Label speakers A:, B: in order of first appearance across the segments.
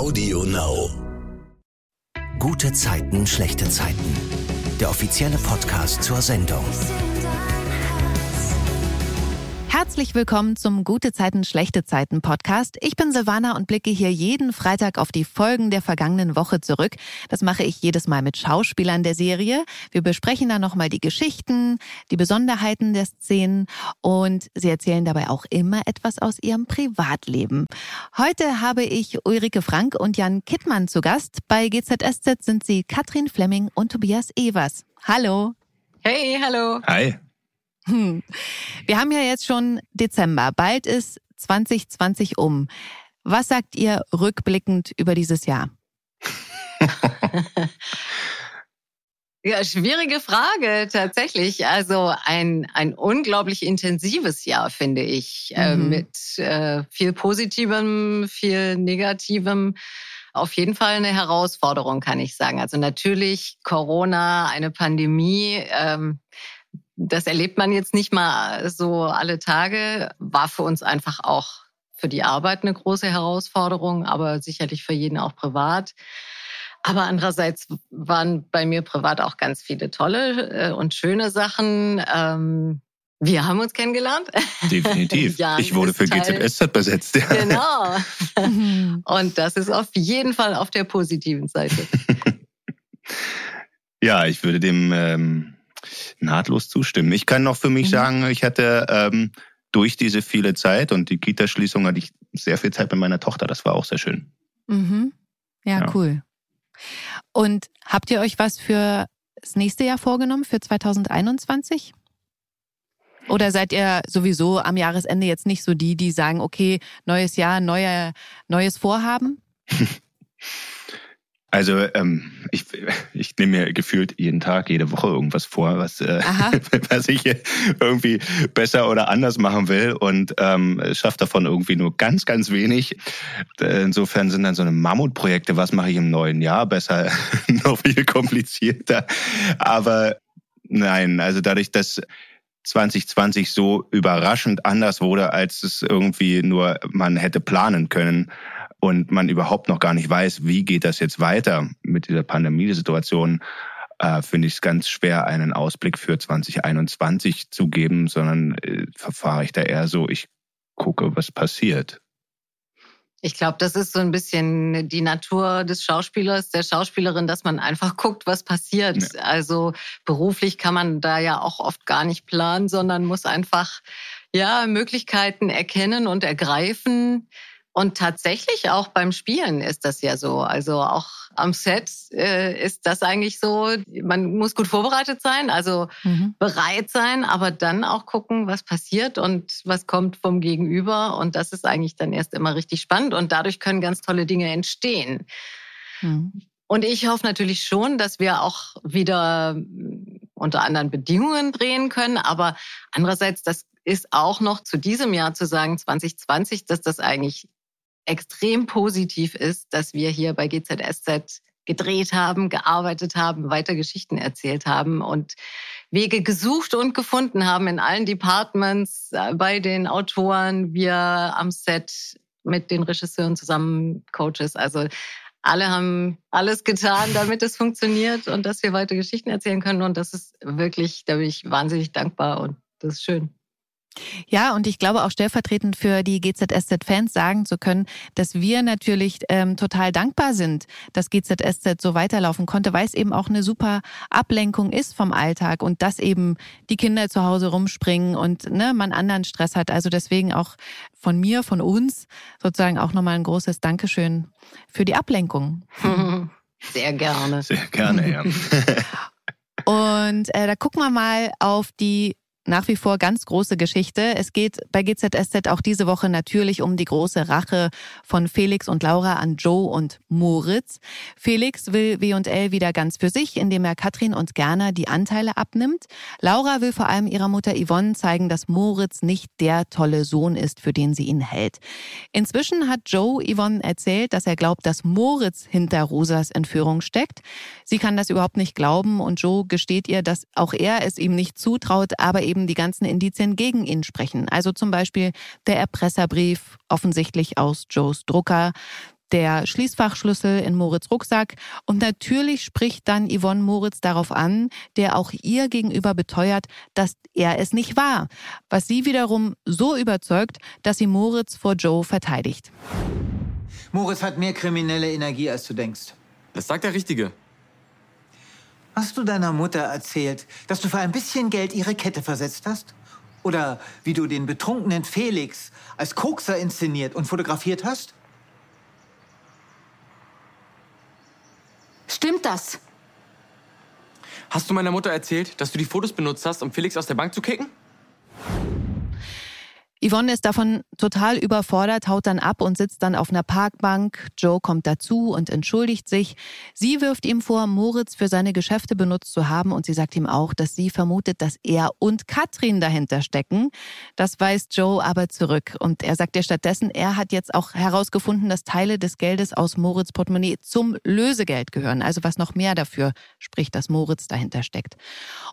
A: Audio Now.
B: Gute Zeiten, schlechte Zeiten. Der offizielle Podcast zur Sendung.
C: Herzlich willkommen zum Gute Zeiten, schlechte Zeiten Podcast. Ich bin Silvana und blicke hier jeden Freitag auf die Folgen der vergangenen Woche zurück. Das mache ich jedes Mal mit Schauspielern der Serie. Wir besprechen dann nochmal die Geschichten, die Besonderheiten der Szenen und sie erzählen dabei auch immer etwas aus ihrem Privatleben. Heute habe ich Ulrike Frank und Jan Kittmann zu Gast. Bei GZSZ sind sie Katrin Flemming und Tobias Evers. Hallo.
D: Hey, hallo.
E: Hi.
C: Hm. Wir haben ja jetzt schon Dezember. Bald ist 2020 um. Was sagt ihr rückblickend über dieses Jahr?
D: ja, schwierige Frage tatsächlich. Also ein, ein unglaublich intensives Jahr, finde ich, äh, mhm. äh, mit äh, viel Positivem, viel Negativem. Auf jeden Fall eine Herausforderung, kann ich sagen. Also natürlich Corona, eine Pandemie. Ähm, das erlebt man jetzt nicht mal so alle Tage, war für uns einfach auch für die Arbeit eine große Herausforderung, aber sicherlich für jeden auch privat. Aber andererseits waren bei mir privat auch ganz viele tolle äh, und schöne Sachen. Ähm, wir haben uns kennengelernt.
E: Definitiv. ich wurde für Teil, GZSZ besetzt. Ja.
D: Genau. Und das ist auf jeden Fall auf der positiven Seite.
E: ja, ich würde dem ähm, nahtlos zustimmen. Ich kann noch für mich mhm. sagen, ich hatte ähm, durch diese viele Zeit und die Kitaschließung hatte ich sehr viel Zeit mit meiner Tochter. Das war auch sehr schön.
C: Mhm. Ja, ja, cool. Und habt ihr euch was für das nächste Jahr vorgenommen, für 2021? Oder seid ihr sowieso am Jahresende jetzt nicht so die, die sagen, okay, neues Jahr, neue, neues Vorhaben?
E: Also ähm, ich, ich nehme mir gefühlt jeden Tag, jede Woche irgendwas vor, was, äh, was ich irgendwie besser oder anders machen will und ähm, schaffe davon irgendwie nur ganz, ganz wenig. Insofern sind dann so eine Mammutprojekte, was mache ich im neuen Jahr besser, noch viel komplizierter. Aber nein, also dadurch, dass 2020 so überraschend anders wurde, als es irgendwie nur man hätte planen können, und man überhaupt noch gar nicht weiß, wie geht das jetzt weiter mit dieser Pandemiesituation, äh, finde ich es ganz schwer, einen Ausblick für 2021 zu geben, sondern äh, verfahre ich da eher so, ich gucke, was passiert.
D: Ich glaube, das ist so ein bisschen die Natur des Schauspielers, der Schauspielerin, dass man einfach guckt, was passiert. Ja. Also beruflich kann man da ja auch oft gar nicht planen, sondern muss einfach ja Möglichkeiten erkennen und ergreifen, und tatsächlich auch beim Spielen ist das ja so. Also auch am Set äh, ist das eigentlich so. Man muss gut vorbereitet sein, also mhm. bereit sein, aber dann auch gucken, was passiert und was kommt vom Gegenüber. Und das ist eigentlich dann erst immer richtig spannend. Und dadurch können ganz tolle Dinge entstehen. Mhm. Und ich hoffe natürlich schon, dass wir auch wieder unter anderen Bedingungen drehen können. Aber andererseits, das ist auch noch zu diesem Jahr zu sagen, 2020, dass das eigentlich extrem positiv ist, dass wir hier bei GZSZ gedreht haben, gearbeitet haben, weiter Geschichten erzählt haben und Wege gesucht und gefunden haben in allen Departments, äh, bei den Autoren, wir am Set mit den Regisseuren zusammen, Coaches. Also alle haben alles getan, damit es funktioniert und dass wir weiter Geschichten erzählen können. Und das ist wirklich, da bin ich wahnsinnig dankbar und das ist schön.
C: Ja, und ich glaube auch stellvertretend für die GZSZ-Fans sagen zu können, dass wir natürlich ähm, total dankbar sind, dass GZSZ so weiterlaufen konnte, weil es eben auch eine super Ablenkung ist vom Alltag und dass eben die Kinder zu Hause rumspringen und ne, man anderen Stress hat. Also deswegen auch von mir, von uns sozusagen auch nochmal ein großes Dankeschön für die Ablenkung.
D: Sehr gerne.
E: Sehr gerne, ja.
C: Und äh, da gucken wir mal auf die nach wie vor ganz große Geschichte. Es geht bei GZSZ auch diese Woche natürlich um die große Rache von Felix und Laura an Joe und Moritz. Felix will W&L wieder ganz für sich, indem er Katrin und Gerner die Anteile abnimmt. Laura will vor allem ihrer Mutter Yvonne zeigen, dass Moritz nicht der tolle Sohn ist, für den sie ihn hält. Inzwischen hat Joe Yvonne erzählt, dass er glaubt, dass Moritz hinter Rosas Entführung steckt. Sie kann das überhaupt nicht glauben und Joe gesteht ihr, dass auch er es ihm nicht zutraut, aber eben die ganzen Indizien gegen ihn sprechen. Also zum Beispiel der Erpresserbrief, offensichtlich aus Joes Drucker, der Schließfachschlüssel in Moritz Rucksack und natürlich spricht dann Yvonne Moritz darauf an, der auch ihr gegenüber beteuert, dass er es nicht war, was sie wiederum so überzeugt, dass sie Moritz vor Joe verteidigt.
A: Moritz hat mehr kriminelle Energie, als du denkst.
F: Das sagt der Richtige.
A: Hast du deiner Mutter erzählt, dass du für ein bisschen Geld ihre Kette versetzt hast? Oder wie du den betrunkenen Felix als Kokser inszeniert und fotografiert hast?
G: Stimmt das?
F: Hast du meiner Mutter erzählt, dass du die Fotos benutzt hast, um Felix aus der Bank zu kicken?
C: Yvonne ist davon total überfordert, haut dann ab und sitzt dann auf einer Parkbank. Joe kommt dazu und entschuldigt sich. Sie wirft ihm vor, Moritz für seine Geschäfte benutzt zu haben und sie sagt ihm auch, dass sie vermutet, dass er und Katrin dahinter stecken. Das weist Joe aber zurück und er sagt ihr stattdessen, er hat jetzt auch herausgefunden, dass Teile des Geldes aus Moritz Portemonnaie zum Lösegeld gehören, also was noch mehr dafür spricht, dass Moritz dahinter steckt.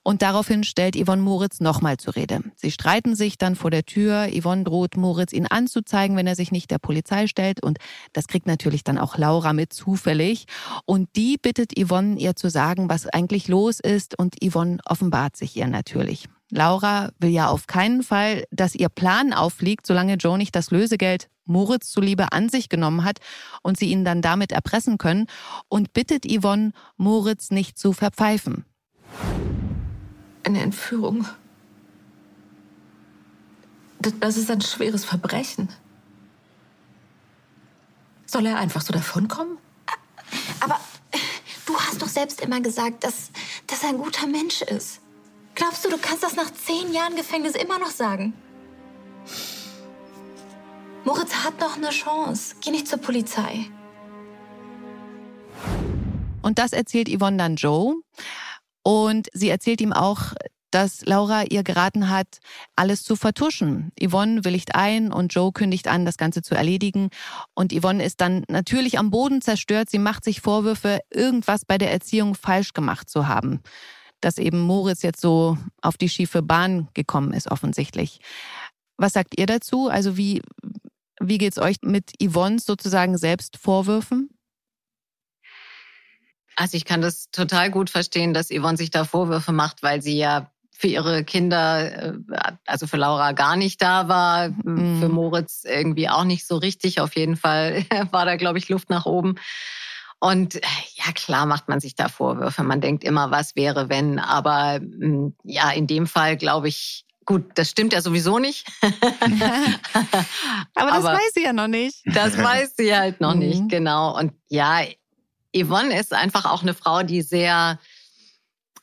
C: Und daraufhin stellt Yvonne Moritz nochmal zur Rede. Sie streiten sich dann vor der Tür. Yvonne droht Moritz, ihn anzuzeigen, wenn er sich nicht der Polizei stellt. Und das kriegt natürlich dann auch Laura mit zufällig. Und die bittet Yvonne, ihr zu sagen, was eigentlich los ist. Und Yvonne offenbart sich ihr natürlich. Laura will ja auf keinen Fall, dass ihr Plan auffliegt, solange Joe nicht das Lösegeld Moritz zuliebe an sich genommen hat und sie ihn dann damit erpressen können und bittet Yvonne, Moritz nicht zu verpfeifen.
G: Eine Entführung das ist ein schweres Verbrechen. Soll er einfach so davonkommen?
H: Aber du hast doch selbst immer gesagt, dass, dass er ein guter Mensch ist. Glaubst du, du kannst das nach zehn Jahren Gefängnis immer noch sagen? Moritz hat noch eine Chance. Geh nicht zur Polizei.
C: Und das erzählt Yvonne dann Joe. Und sie erzählt ihm auch, dass Laura ihr geraten hat, alles zu vertuschen. Yvonne willigt ein und Joe kündigt an, das Ganze zu erledigen. Und Yvonne ist dann natürlich am Boden zerstört. Sie macht sich Vorwürfe, irgendwas bei der Erziehung falsch gemacht zu haben. Dass eben Moritz jetzt so auf die schiefe Bahn gekommen ist, offensichtlich. Was sagt ihr dazu? Also wie, wie geht's euch mit Yvonnes sozusagen Selbstvorwürfen?
D: Also ich kann das total gut verstehen, dass Yvonne sich da Vorwürfe macht, weil sie ja für ihre Kinder, äh, also für Laura gar nicht da war, mhm. für Moritz irgendwie auch nicht so richtig. Auf jeden Fall war da, glaube ich, Luft nach oben. Und äh, ja, klar macht man sich da Vorwürfe. Man denkt immer, was wäre, wenn. Aber mm, ja, in dem Fall glaube ich, gut, das stimmt ja sowieso nicht.
C: Aber das Aber weiß sie ja noch nicht.
D: Das weiß sie halt noch mhm. nicht, genau. Und ja, Yvonne ist einfach auch eine Frau, die sehr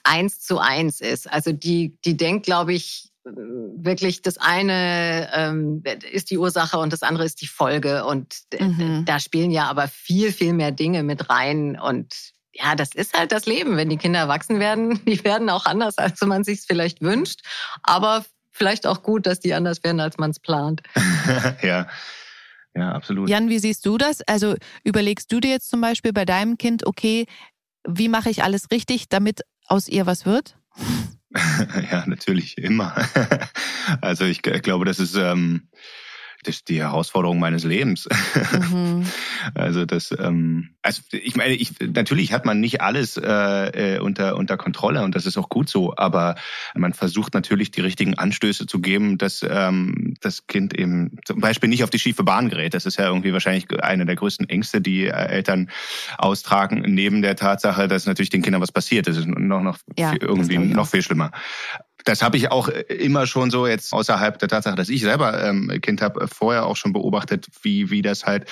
D: eins zu eins ist. Also die, die denkt, glaube ich, wirklich das eine ähm, ist die Ursache und das andere ist die Folge. Und mhm. da spielen ja aber viel, viel mehr Dinge mit rein. Und ja, das ist halt das Leben. Wenn die Kinder erwachsen werden, die werden auch anders, als man sich vielleicht wünscht. Aber vielleicht auch gut, dass die anders werden, als man es plant.
E: ja. Ja, absolut.
C: Jan, wie siehst du das? Also überlegst du dir jetzt zum Beispiel bei deinem Kind, okay, wie mache ich alles richtig, damit aus ihr was wird?
E: ja, natürlich, immer. also ich glaube, das ist ähm, das ist die Herausforderung meines Lebens. Mhm. Also das, ähm, also ich meine, ich, natürlich hat man nicht alles äh, äh, unter unter Kontrolle und das ist auch gut so, aber man versucht natürlich die richtigen Anstöße zu geben, dass ähm, das Kind eben zum Beispiel nicht auf die schiefe Bahn gerät. Das ist ja irgendwie wahrscheinlich eine der größten Ängste, die äh, Eltern austragen, neben der Tatsache, dass natürlich den Kindern was passiert. Das ist noch noch ja, irgendwie noch viel schlimmer das habe ich auch immer schon so jetzt außerhalb der Tatsache, dass ich selber ähm, Kind habe, vorher auch schon beobachtet, wie wie das halt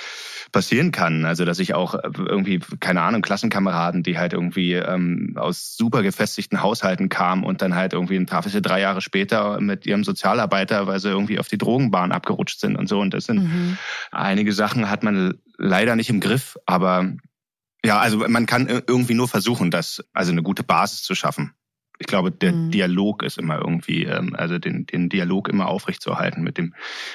E: passieren kann. Also dass ich auch irgendwie keine Ahnung Klassenkameraden, die halt irgendwie ähm, aus super gefestigten Haushalten kamen und dann halt irgendwie ein Tafel drei Jahre später mit ihrem Sozialarbeiter, weil sie irgendwie auf die Drogenbahn abgerutscht sind und so. Und das sind mhm. einige Sachen hat man leider nicht im Griff, aber ja, also man kann irgendwie nur versuchen, das also eine gute Basis zu schaffen. Ich glaube, der mhm. Dialog ist immer irgendwie, ähm, also den, den Dialog immer aufrechtzuerhalten mit dem,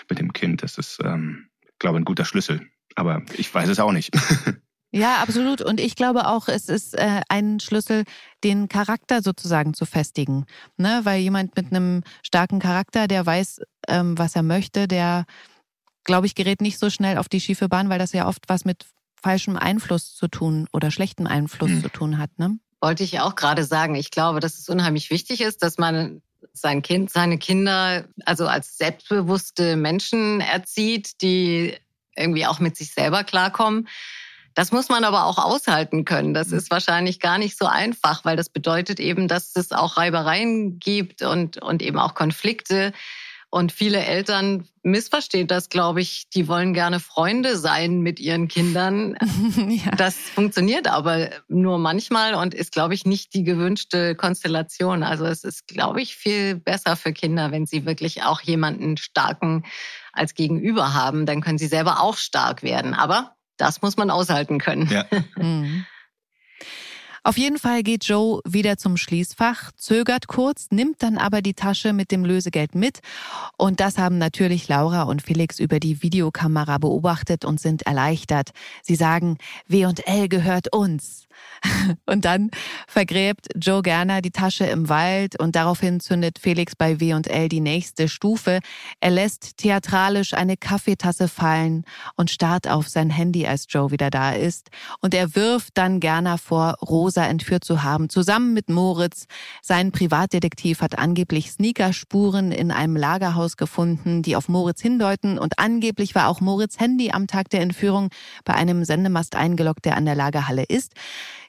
E: mit dem Kind. Das ist, ähm, glaube ein guter Schlüssel. Aber ich weiß es auch nicht.
C: Ja, absolut. Und ich glaube auch, es ist äh, ein Schlüssel, den Charakter sozusagen zu festigen. Ne? Weil jemand mit einem starken Charakter, der weiß, ähm, was er möchte, der, glaube ich, gerät nicht so schnell auf die schiefe Bahn, weil das ja oft was mit falschem Einfluss zu tun oder schlechtem Einfluss hm. zu tun hat. Ne?
D: Wollte ich auch gerade sagen. Ich glaube, dass es unheimlich wichtig ist, dass man sein Kind, seine Kinder also als selbstbewusste Menschen erzieht, die irgendwie auch mit sich selber klarkommen. Das muss man aber auch aushalten können. Das ist wahrscheinlich gar nicht so einfach, weil das bedeutet eben, dass es auch Reibereien gibt und, und eben auch Konflikte. Und viele Eltern missverstehen das, glaube ich. Die wollen gerne Freunde sein mit ihren Kindern. ja. Das funktioniert aber nur manchmal und ist, glaube ich, nicht die gewünschte Konstellation. Also es ist, glaube ich, viel besser für Kinder, wenn sie wirklich auch jemanden starken als Gegenüber haben. Dann können sie selber auch stark werden. Aber das muss man aushalten können. Ja.
C: Auf jeden Fall geht Joe wieder zum Schließfach, zögert kurz, nimmt dann aber die Tasche mit dem Lösegeld mit. Und das haben natürlich Laura und Felix über die Videokamera beobachtet und sind erleichtert. Sie sagen, W&L gehört uns. Und dann vergräbt Joe Gerner die Tasche im Wald und daraufhin zündet Felix bei W&L die nächste Stufe. Er lässt theatralisch eine Kaffeetasse fallen und starrt auf sein Handy, als Joe wieder da ist. Und er wirft dann Gerner vor, Rosa entführt zu haben, zusammen mit Moritz. Sein Privatdetektiv hat angeblich Sneakerspuren in einem Lagerhaus gefunden, die auf Moritz hindeuten und angeblich war auch Moritz Handy am Tag der Entführung bei einem Sendemast eingeloggt, der an der Lagerhalle ist.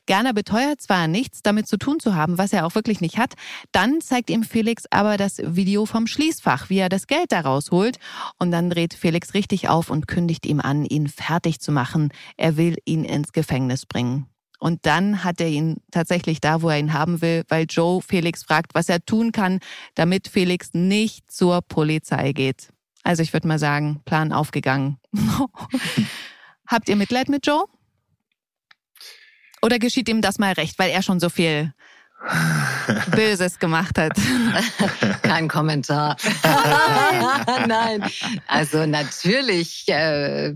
C: Gerner beteuert zwar nichts damit zu tun zu haben, was er auch wirklich nicht hat, dann zeigt ihm Felix aber das Video vom Schließfach, wie er das Geld da rausholt. Und dann dreht Felix richtig auf und kündigt ihm an, ihn fertig zu machen. Er will ihn ins Gefängnis bringen. Und dann hat er ihn tatsächlich da, wo er ihn haben will, weil Joe Felix fragt, was er tun kann, damit Felix nicht zur Polizei geht. Also ich würde mal sagen, Plan aufgegangen. Habt ihr Mitleid mit Joe? Oder geschieht ihm das mal recht, weil er schon so viel Böses gemacht hat.
D: Kein Kommentar. Nein, also natürlich, äh,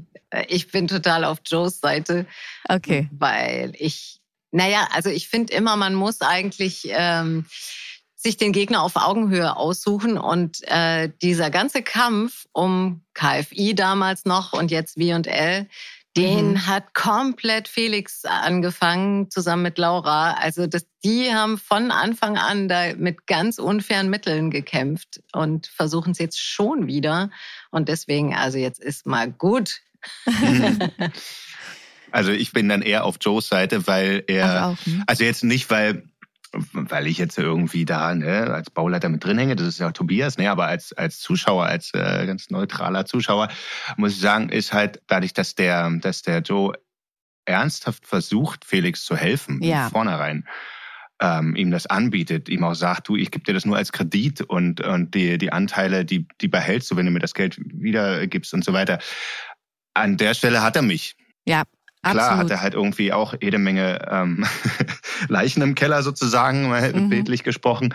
D: ich bin total auf Joes Seite.
C: Okay.
D: Weil ich, naja, also ich finde immer, man muss eigentlich ähm, sich den Gegner auf Augenhöhe aussuchen und äh, dieser ganze Kampf um KFI damals noch und jetzt W&L, den mhm. hat komplett Felix angefangen, zusammen mit Laura. Also das, die haben von Anfang an da mit ganz unfairen Mitteln gekämpft und versuchen es jetzt schon wieder. Und deswegen, also jetzt ist mal gut.
E: Also ich bin dann eher auf Joes Seite, weil er, auch, hm? also jetzt nicht, weil weil ich jetzt irgendwie da ne, als Bauleiter mit drin hänge, das ist ja Tobias, ne, aber als, als Zuschauer, als äh, ganz neutraler Zuschauer, muss ich sagen, ist halt dadurch, dass der, dass der Joe ernsthaft versucht, Felix zu helfen, ja. vornherein, ähm, ihm das anbietet, ihm auch sagt, du, ich gebe dir das nur als Kredit und, und die, die Anteile, die, die behältst du, wenn du mir das Geld wiedergibst und so weiter. An der Stelle hat er mich.
C: Ja,
E: Klar
C: Absolut.
E: hat er halt irgendwie auch jede Menge ähm, Leichen im Keller sozusagen, mal mhm. bildlich gesprochen.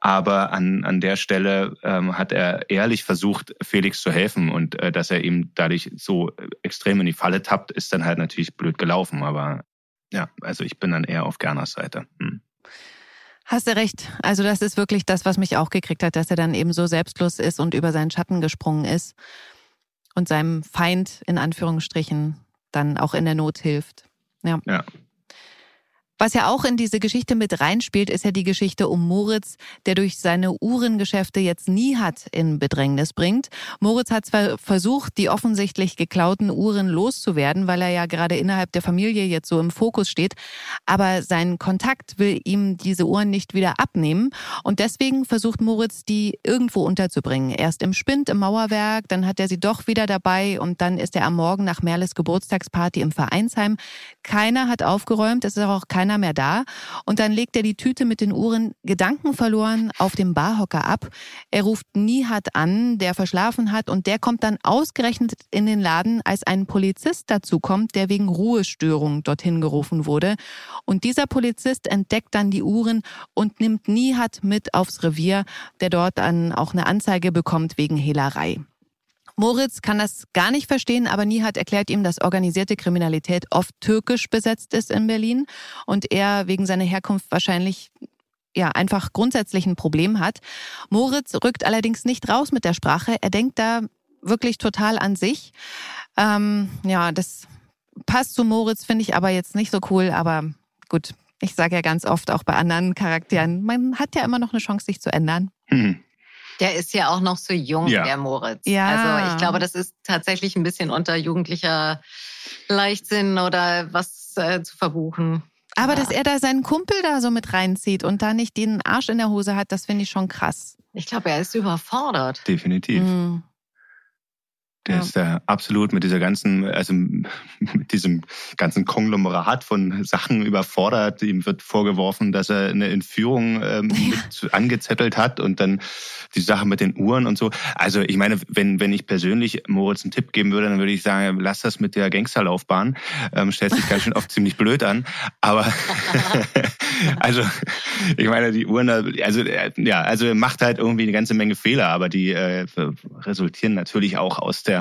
E: Aber an, an der Stelle ähm, hat er ehrlich versucht, Felix zu helfen. Und äh, dass er ihm dadurch so extrem in die Falle tappt, ist dann halt natürlich blöd gelaufen. Aber ja, also ich bin dann eher auf Gerners Seite. Hm.
C: Hast du recht. Also das ist wirklich das, was mich auch gekriegt hat, dass er dann eben so selbstlos ist und über seinen Schatten gesprungen ist und seinem Feind in Anführungsstrichen dann auch in der Not hilft. Ja. ja. Was ja auch in diese Geschichte mit reinspielt, ist ja die Geschichte um Moritz, der durch seine Uhrengeschäfte jetzt nie hat in Bedrängnis bringt. Moritz hat zwar versucht, die offensichtlich geklauten Uhren loszuwerden, weil er ja gerade innerhalb der Familie jetzt so im Fokus steht, aber sein Kontakt will ihm diese Uhren nicht wieder abnehmen und deswegen versucht Moritz, die irgendwo unterzubringen. Erst im Spind, im Mauerwerk, dann hat er sie doch wieder dabei und dann ist er am Morgen nach Merles Geburtstagsparty im Vereinsheim. Keiner hat aufgeräumt, es ist auch kein keiner mehr da. Und dann legt er die Tüte mit den Uhren gedankenverloren auf dem Barhocker ab. Er ruft Nihat an, der verschlafen hat, und der kommt dann ausgerechnet in den Laden, als ein Polizist dazukommt, der wegen Ruhestörung dorthin gerufen wurde. Und dieser Polizist entdeckt dann die Uhren und nimmt Nihat mit aufs Revier, der dort dann auch eine Anzeige bekommt wegen Hehlerei. Moritz kann das gar nicht verstehen, aber Nihat erklärt ihm, dass organisierte Kriminalität oft türkisch besetzt ist in Berlin und er wegen seiner Herkunft wahrscheinlich ja einfach grundsätzlich ein Problem hat. Moritz rückt allerdings nicht raus mit der Sprache. Er denkt da wirklich total an sich. Ähm, ja, das passt zu Moritz, finde ich aber jetzt nicht so cool, aber gut. Ich sage ja ganz oft auch bei anderen Charakteren, man hat ja immer noch eine Chance, sich zu ändern.
E: Hm.
D: Der ist ja auch noch so jung,
E: Ja.
D: der Moritz.
C: Ja.
D: Also ich glaube, das ist tatsächlich ein bisschen unter jugendlicher Leichtsinn oder was äh, zu verbuchen.
C: Aber
D: Ja.
C: dass er da seinen Kumpel da so mit reinzieht und da nicht den Arsch in der Hose hat, das finde ich schon krass.
D: Ich glaube, er ist überfordert.
E: Definitiv.
C: Mhm.
E: Der
C: Ja.
E: ist da absolut mit dieser ganzen, also mit diesem ganzen Konglomerat von Sachen überfordert. Ihm wird vorgeworfen, dass er eine Entführung ähm, mit angezettelt hat und dann die Sache mit den Uhren und so. Also ich meine, wenn, wenn ich persönlich Moritz einen Tipp geben würde, dann würde ich sagen, lass das mit der Gangsterlaufbahn. Ähm, stellt sich ganz schön oft ziemlich blöd an. Aber also ich meine, die Uhren, also äh, ja, also er macht halt irgendwie eine ganze Menge Fehler, aber die äh, resultieren natürlich auch aus der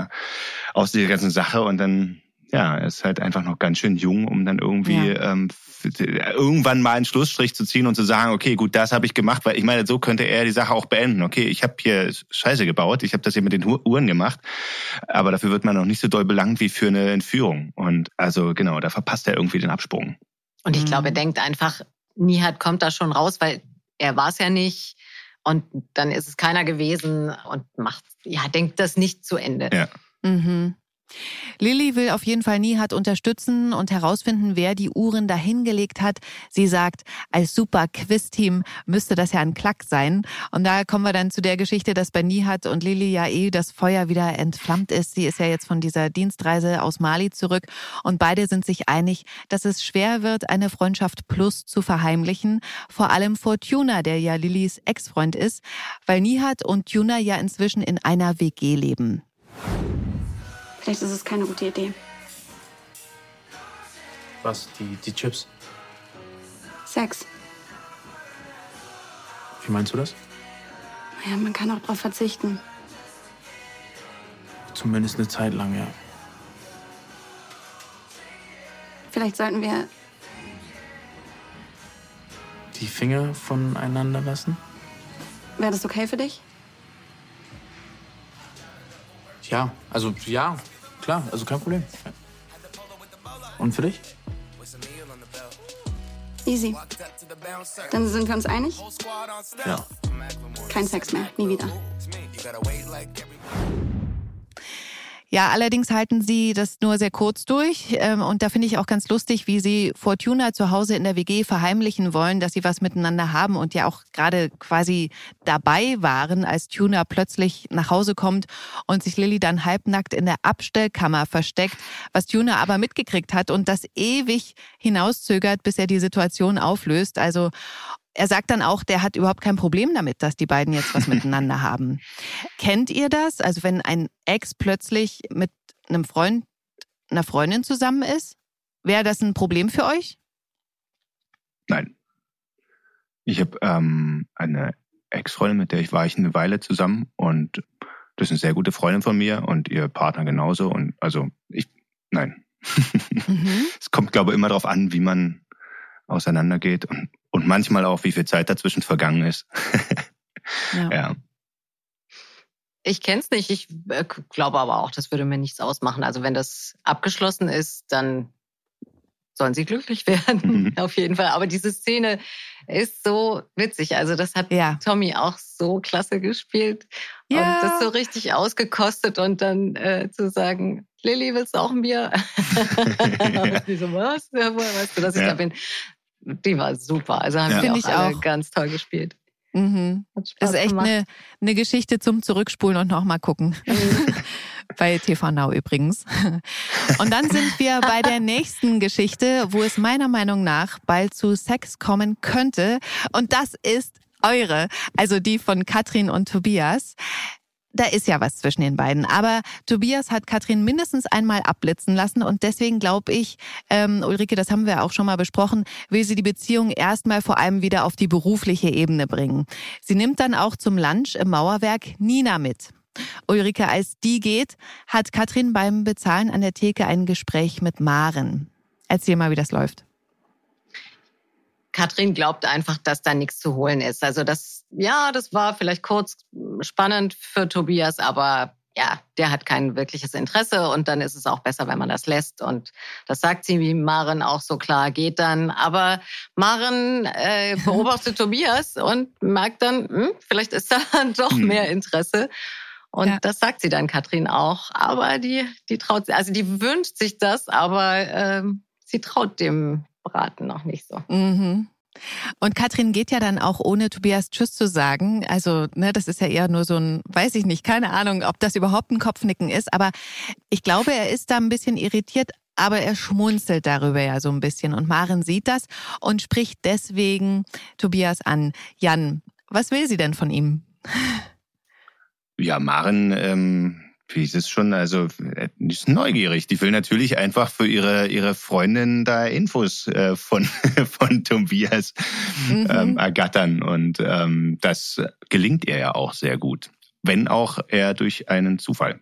E: aus dieser ganzen Sache und dann ja, er ist halt einfach noch ganz schön jung, um dann irgendwie
C: Ja.
E: ähm, irgendwann mal einen Schlussstrich zu ziehen und zu sagen, okay, gut, das habe ich gemacht, weil ich meine, so könnte er die Sache auch beenden. Okay, ich habe hier Scheiße gebaut, ich habe das hier mit den Uhren gemacht, aber dafür wird man noch nicht so doll belangt wie für eine Entführung. Und also genau, da verpasst er irgendwie den Absprung.
D: Und ich
C: Mhm.
D: glaube, er denkt einfach, Nihat kommt da schon raus, weil er war es ja nicht. Und dann ist es keiner gewesen und macht, ja, denkt das nicht zu Ende.
E: Ja.
C: Mhm. Lilly will auf jeden Fall Nihat unterstützen und herausfinden, wer die Uhren dahingelegt hat. Sie sagt, als super Quiz-Team müsste das ja ein Klack sein. Und da kommen wir dann zu der Geschichte, dass bei Nihat und Lilly ja eh das Feuer wieder entflammt ist. Sie ist ja jetzt von dieser Dienstreise aus Mali zurück und beide sind sich einig, dass es schwer wird, eine Freundschaft plus zu verheimlichen. Vor allem vor Tuna, der ja Lillys Ex-Freund ist, weil Nihat und Tuna ja inzwischen in einer WG leben.
I: Vielleicht ist es keine gute Idee.
F: Was? Die, die Chips?
I: Sex.
F: Wie meinst du das?
I: Ja, man kann auch darauf verzichten.
F: Zumindest eine Zeit lang, ja.
I: Vielleicht sollten wir.
F: Die Finger voneinander lassen?
I: Wäre das okay für dich?
F: Ja, also ja, klar, also kein Problem. Und für dich?
I: Easy. Dann sind wir uns einig?
F: Ja.
I: Kein Sex mehr. Nie wieder.
C: Ja, allerdings halten sie das nur sehr kurz durch. Ähm, Und da finde ich auch ganz lustig, wie sie Fortuna zu Hause in der WG verheimlichen wollen, dass sie was miteinander haben und ja auch gerade quasi dabei waren, als Tuna plötzlich nach Hause kommt und sich Lilly dann halbnackt in der Abstellkammer versteckt, was Tuna aber mitgekriegt hat und das ewig hinauszögert, bis er die Situation auflöst. Also er sagt dann auch, der hat überhaupt kein Problem damit, dass die beiden jetzt was miteinander haben. Kennt ihr das? Also wenn ein Ex plötzlich mit einem Freund, einer Freundin zusammen ist, wäre das ein Problem für euch?
E: Nein. Ich habe ähm, eine Ex-Freundin, mit der ich war ich eine Weile zusammen und das ist eine sehr gute Freundin von mir und ihr Partner genauso. Und also ich, nein.
C: Mhm.
E: Es kommt, glaube ich, immer darauf an, wie man auseinandergeht und, und manchmal auch, wie viel Zeit dazwischen vergangen ist.
C: Ja.
E: ja.
D: Ich kenne es nicht. Ich äh, glaube aber auch, das würde mir nichts ausmachen. Also wenn das abgeschlossen ist, dann sollen sie glücklich werden,
E: Mhm.
D: auf jeden Fall. Aber diese Szene ist so witzig. Also das hat
C: Ja.
D: Tommy auch so klasse gespielt.
C: Ja.
D: Und das so richtig ausgekostet und dann äh, zu sagen, Lilly, willst du auch ein Bier? Und die so, was? Ja, woher weißt du, dass ich
E: Ja.
D: da bin? Die war super. Also haben
E: Ja.
D: wir auch,
C: ich
D: alle
C: auch.
D: ganz toll gespielt.
C: Mhm. Das ist echt eine, eine Geschichte zum Zurückspulen und nochmal gucken. bei TV Now übrigens. Und dann sind wir bei der nächsten Geschichte, wo es meiner Meinung nach bald zu Sex kommen könnte. Und das ist eure, also die von Katrin und Tobias. Da ist ja was zwischen den beiden. Aber Tobias hat Katrin mindestens einmal abblitzen lassen und deswegen glaube ich, ähm, Ulrike, das haben wir auch schon mal besprochen, will sie die Beziehung erstmal vor allem wieder auf die berufliche Ebene bringen. Sie nimmt dann auch zum Lunch im Mauerwerk Nina mit. Ulrike, als die geht, hat Katrin beim Bezahlen an der Theke ein Gespräch mit Maren. Erzähl mal, wie das läuft.
D: Katrin glaubt einfach, dass da nichts zu holen ist. Also das, ja, das war vielleicht kurz spannend für Tobias, aber ja, der hat kein wirkliches Interesse und dann ist es auch besser, wenn man das lässt. Und das sagt sie wie Maren auch so klar, geht dann. Aber Maren äh, beobachtet Tobias und merkt dann, hm, vielleicht ist da doch hm. mehr Interesse. Und ja. das sagt sie dann Katrin auch. Aber die, die traut, also die wünscht sich das, aber ähm, sie traut dem Braten noch nicht so.
C: Mhm. Und Katrin geht ja dann auch ohne Tobias Tschüss zu sagen. Also, ne, das ist ja eher nur so ein, weiß ich nicht, keine Ahnung, ob das überhaupt ein Kopfnicken ist. Aber ich glaube, er ist da ein bisschen irritiert, aber er schmunzelt darüber ja so ein bisschen. Und Maren sieht das und spricht deswegen Tobias an. Jan, was will sie denn von ihm?
E: Ja, Maren ähm, wie ist schon? Also, äh, die ist neugierig. Die will natürlich einfach für ihre, ihre Freundin da Infos äh, von, von Tobias mhm. ähm, ergattern. Und ähm, das gelingt ihr ja auch sehr gut. Wenn auch eher durch einen Zufall.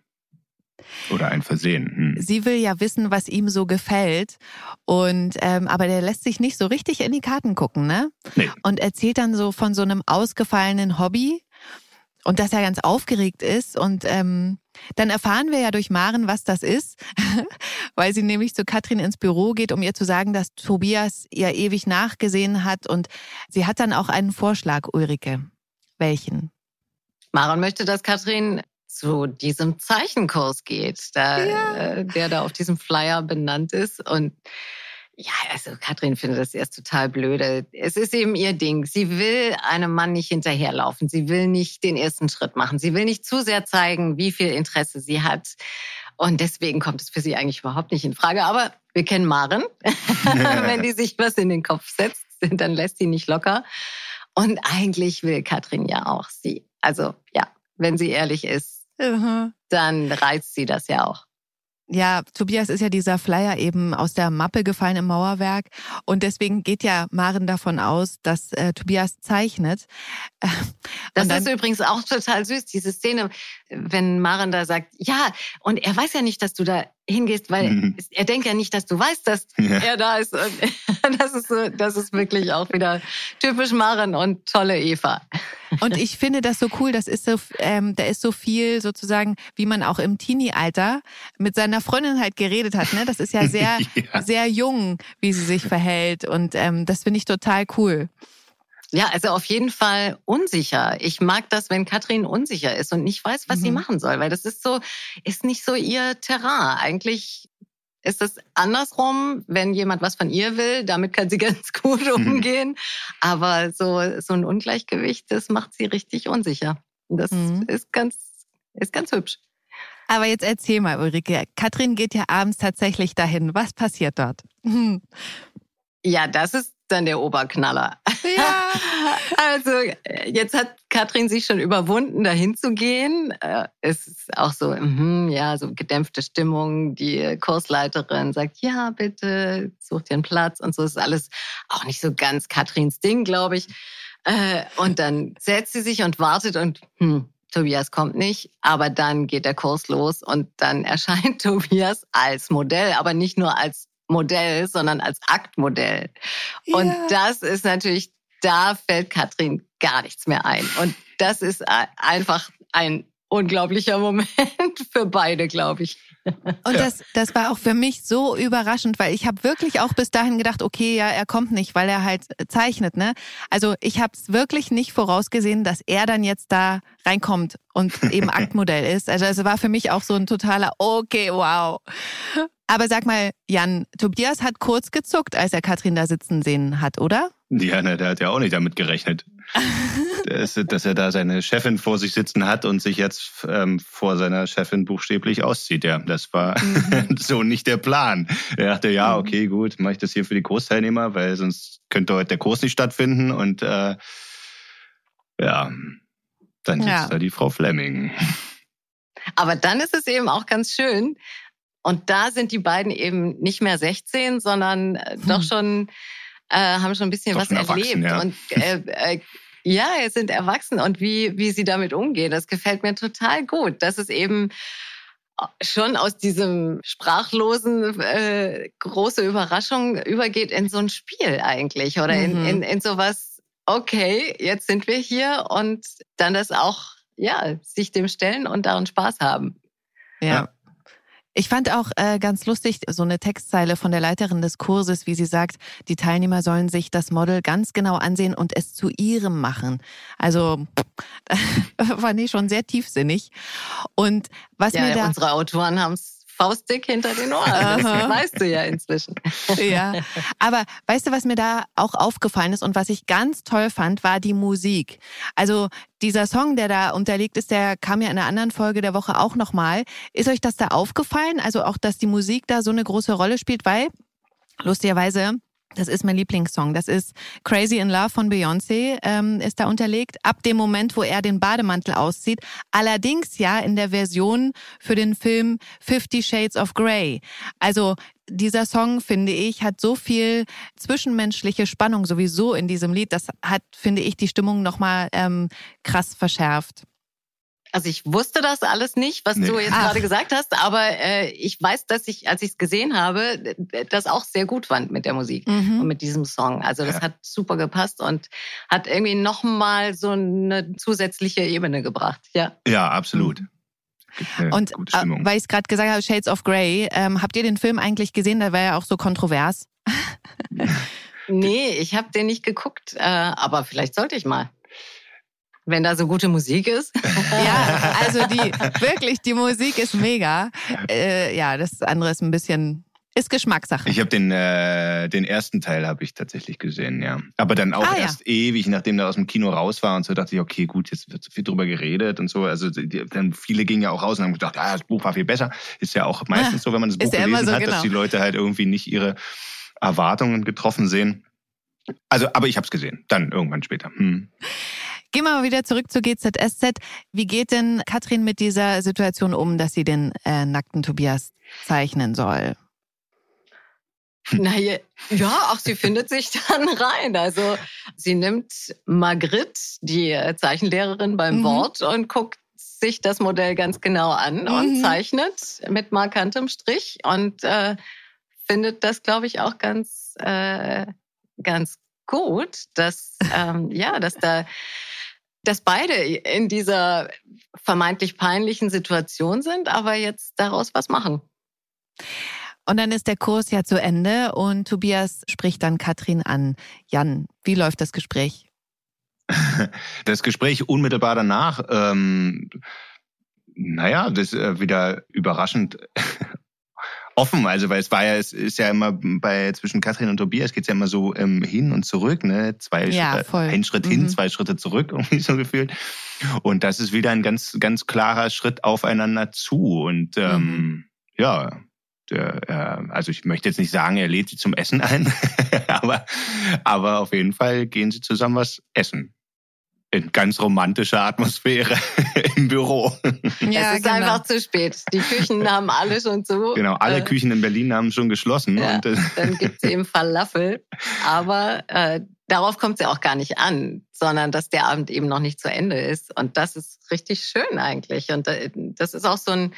E: Oder ein Versehen.
C: Hm. Sie will ja wissen, was ihm so gefällt. Und ähm, aber der lässt sich nicht so richtig in die Karten gucken, ne? Nee. Und erzählt dann so von so einem ausgefallenen Hobby und dass er ganz aufgeregt ist. Und ähm, dann erfahren wir ja durch Maren, was das ist, weil sie nämlich zu Katrin ins Büro geht, um ihr zu sagen, dass Tobias ihr ewig nachgesehen hat. Und sie hat dann auch einen Vorschlag, Ulrike. Welchen?
D: Maren möchte, dass Katrin zu diesem Zeichenkurs geht, da, ja. äh, der da auf diesem Flyer benannt ist. Und ja, also Katrin findet das erst total blöde. Es ist eben ihr Ding. Sie will einem Mann nicht hinterherlaufen. Sie will nicht den ersten Schritt machen. Sie will nicht zu sehr zeigen, wie viel Interesse sie hat. Und deswegen kommt es für sie eigentlich überhaupt nicht in Frage. Aber wir kennen Maren. Wenn die sich was in den Kopf setzt, dann lässt sie nicht locker. Und eigentlich will Katrin ja auch sie. Also ja, wenn sie ehrlich ist, dann reizt sie das ja auch.
C: Ja, Tobias ist ja dieser Flyer eben aus der Mappe gefallen im Mauerwerk und deswegen geht ja Maren davon aus, dass äh, Tobias zeichnet.
D: das ist übrigens auch total süß, diese Szene, wenn Maren da sagt, ja, und er weiß ja nicht, dass du da hingehst, weil mhm. er denkt ja nicht, dass du weißt, dass ja. er da ist. Und das ist so, das ist wirklich auch wieder typisch Maren und tolle Eva.
C: Und ich finde das so cool. Das ist so, ähm, da ist so viel sozusagen, wie man auch im Teenie-Alter mit seiner Freundin halt geredet hat. Ne? Das ist ja sehr, ja. sehr jung, wie sie sich verhält. Und ähm, das finde ich total cool.
D: Ja, also auf jeden Fall unsicher. Ich mag das, wenn Katrin unsicher ist und nicht weiß, was mhm. sie machen soll, weil das ist so, ist nicht so ihr Terrain. Eigentlich ist es andersrum, wenn jemand was von ihr will, damit kann sie ganz gut mhm. umgehen. Mhm. Aber so, so ein Ungleichgewicht, das macht sie richtig unsicher. Das mhm. ist ganz, ist ganz hübsch.
C: Aber jetzt erzähl mal, Ulrike. Katrin geht ja abends tatsächlich dahin. Was passiert dort?
D: Ja, das ist dann der Oberknaller. Ja. also jetzt hat Katrin sich schon überwunden, dahin zu gehen. Äh, es ist auch so, mm, ja, so gedämpfte Stimmung. Die Kursleiterin sagt, ja, bitte, such dir einen Platz und so. ist alles auch nicht so ganz Katrins Ding, glaube ich. Äh, und dann setzt sie sich und wartet und hm, Tobias kommt nicht, aber dann geht der Kurs los und dann erscheint Tobias als Modell, aber nicht nur als Modell, sondern als Aktmodell. Ja. Und das ist natürlich, da fällt Katrin gar nichts mehr ein. Und das ist einfach ein unglaublicher Moment für beide, glaube ich.
C: Und das, das war auch für mich so überraschend, weil ich habe wirklich auch bis dahin gedacht, okay, ja, er kommt nicht, weil er halt zeichnet, ne? Also ich habe es wirklich nicht vorausgesehen, dass er dann jetzt da reinkommt und eben Aktmodell ist. Also es war für mich auch so ein totaler, okay, wow. Aber sag mal, Jan, Tobias hat kurz gezuckt, als er Katrin da sitzen sehen hat, oder?
E: Ja, ne, der hat ja auch nicht damit gerechnet, dass, dass, er da seine Chefin vor sich sitzen hat und sich jetzt ähm, vor seiner Chefin buchstäblich auszieht. Ja, das war mhm. so nicht der Plan. Er dachte, ja, mhm. okay, gut, mache ich das hier für die Kursteilnehmer, weil sonst könnte heute der Kurs nicht stattfinden. Und äh, ja, dann sitzt ja. da die Frau Fleming.
D: Aber dann ist es eben auch ganz schön, und da sind die beiden eben nicht mehr 16, sondern äh, hm. doch schon, äh, haben schon ein bisschen doch was erlebt. Ja. Und äh, äh, ja, sind erwachsen und wie, wie sie damit umgehen, das gefällt mir total gut. Das ist eben schon aus diesem sprachlosen äh, große Überraschung übergeht in so ein Spiel eigentlich oder in, mhm. in, in sowas, okay, jetzt sind wir hier und dann das auch, ja, sich dem stellen und daran Spaß haben.
C: ja. ja. Ich fand auch äh, ganz lustig so eine Textzeile von der Leiterin des Kurses, wie sie sagt, die Teilnehmer sollen sich das Model ganz genau ansehen und es zu ihrem machen. Also fand ich schon sehr tiefsinnig. Und was
D: ja,
C: mir da
D: unsere Autoren haben es faustdick hinter den Ohren. Das weißt du ja inzwischen.
C: Ja, aber weißt du, was mir da auch aufgefallen ist und was ich ganz toll fand, war die Musik. Also dieser Song, der da unterlegt ist, der kam ja in einer anderen Folge der Woche auch nochmal. Ist euch das da aufgefallen? Also auch, dass die Musik da so eine große Rolle spielt, weil lustigerweise das ist mein Lieblingssong. Das ist Crazy in Love von Beyoncé, ähm, ist da unterlegt. Ab dem Moment, wo er den Bademantel auszieht. Allerdings ja in der Version für den Film Fifty Shades of Grey. Also dieser Song, finde ich, hat so viel zwischenmenschliche Spannung sowieso in diesem Lied. Das hat, finde ich, die Stimmung nochmal ähm, krass verschärft.
D: Also ich wusste das alles nicht, was nee. du jetzt Ach. gerade gesagt hast, aber äh, ich weiß, dass ich, als ich es gesehen habe, das auch sehr gut fand mit der Musik mhm. und mit diesem Song. Also das ja. hat super gepasst und hat irgendwie nochmal so eine zusätzliche Ebene gebracht. Ja,
E: ja absolut.
C: Mhm. Und äh, weil ich es gerade gesagt habe, Shades of Grey, ähm, habt ihr den Film eigentlich gesehen? Der war ja auch so kontrovers.
D: nee, ich habe den nicht geguckt, äh, aber vielleicht sollte ich mal. Wenn da so gute Musik ist.
C: ja, also die wirklich, die Musik ist mega. Äh, ja, das andere ist ein bisschen ist Geschmackssache.
E: Ich habe den äh, den ersten Teil habe ich tatsächlich gesehen, ja. Aber dann auch ah, erst ja. ewig, nachdem der aus dem Kino raus war und so dachte ich, okay, gut, jetzt wird so viel drüber geredet und so. Also die, dann viele gingen ja auch raus und haben gedacht, ah, das Buch war viel besser. Ist ja auch meistens so, wenn man das Buch gelesen so, hat, genau. dass die Leute halt irgendwie nicht ihre Erwartungen getroffen sehen. Also, aber ich habe es gesehen, dann irgendwann später. Hm.
C: Gehen wir mal wieder zurück zu GZSZ. Wie geht denn Katrin mit dieser Situation um, dass sie den äh, nackten Tobias zeichnen soll?
D: Naja, ja, auch sie findet sich dann rein. Also sie nimmt Margrit, die Zeichenlehrerin, beim mhm. Wort und guckt sich das Modell ganz genau an mhm. und zeichnet mit markantem Strich und äh, findet das, glaube ich, auch ganz, äh, ganz gut, dass ähm, ja, dass da dass beide in dieser vermeintlich peinlichen Situation sind, aber jetzt daraus was machen.
C: Und dann ist der Kurs ja zu Ende und Tobias spricht dann Katrin an. Jan, wie läuft das Gespräch?
E: Das Gespräch unmittelbar danach, ähm, naja, das ist äh, wieder überraschend offen. Also weil es war ja, es ist ja immer bei zwischen Katrin und Tobias geht's ja immer so ähm, hin und zurück, ne? Zwei
C: ja,
E: Schritte, ein Schritt mhm. hin, zwei Schritte zurück, irgendwie so gefühlt. Und das ist wieder ein ganz, ganz klarer Schritt aufeinander zu. Und ähm, mhm. ja, der, äh, also ich möchte jetzt nicht sagen, er lädt sie zum Essen ein, aber, aber auf jeden Fall gehen sie zusammen was essen in ganz romantischer Atmosphäre im Büro.
D: Ja, es ist genau. einfach zu spät. Die Küchen haben alle schon zu.
E: Genau, alle äh, Küchen in Berlin haben schon geschlossen.
D: Ja, und, äh, dann gibt es eben Falafel. Aber äh, darauf kommt es ja auch gar nicht an, sondern dass der Abend eben noch nicht zu Ende ist. Und das ist richtig schön eigentlich. Und äh, das ist auch so ein,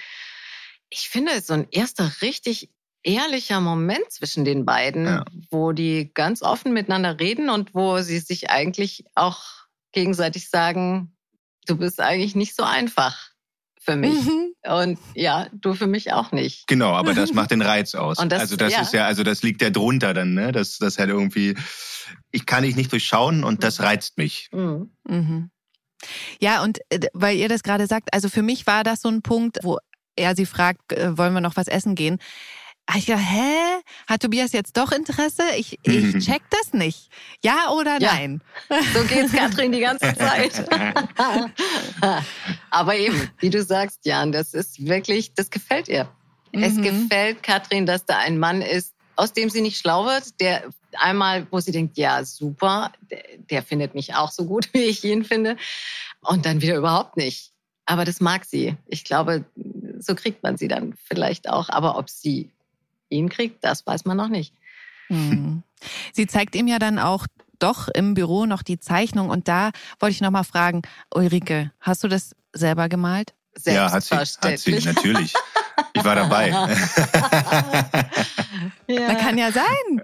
D: ich finde, so ein erster richtig ehrlicher Moment zwischen den beiden, ja. wo die ganz offen miteinander reden und wo sie sich eigentlich auch gegenseitig sagen, du bist eigentlich nicht so einfach für mich. Mhm. Und ja, du für mich auch nicht.
E: Genau, aber das macht den Reiz aus. Und das, also das ja. ist ja, also das liegt ja drunter dann, ne? Das, das halt irgendwie, ich kann dich nicht durchschauen und das mhm. reizt mich.
C: Mhm. Mhm. Ja, und äh, weil ihr das gerade sagt, also für mich war das so ein Punkt, wo er sie fragt, äh, wollen wir noch was essen gehen? Ich dachte, hä? Hat Tobias jetzt doch Interesse? Ich, ich check das nicht. Ja oder ja. nein?
D: So geht's Katrin die ganze Zeit. Aber eben, wie du sagst, Jan, das ist wirklich, das gefällt ihr. Mhm. Es gefällt Katrin, dass da ein Mann ist, aus dem sie nicht schlau wird, der einmal, wo sie denkt, ja, super, der, der findet mich auch so gut, wie ich ihn finde. Und dann wieder überhaupt nicht. Aber das mag sie. Ich glaube, so kriegt man sie dann vielleicht auch. Aber ob sie ihn kriegt, das weiß man noch nicht.
C: Hm. Sie zeigt ihm ja dann auch doch im Büro noch die Zeichnung. Und da wollte ich noch mal fragen, Ulrike, hast du das selber gemalt?
E: Ja, hat sie, hat sie natürlich. Ich war dabei.
C: ja. Da kann ja sein.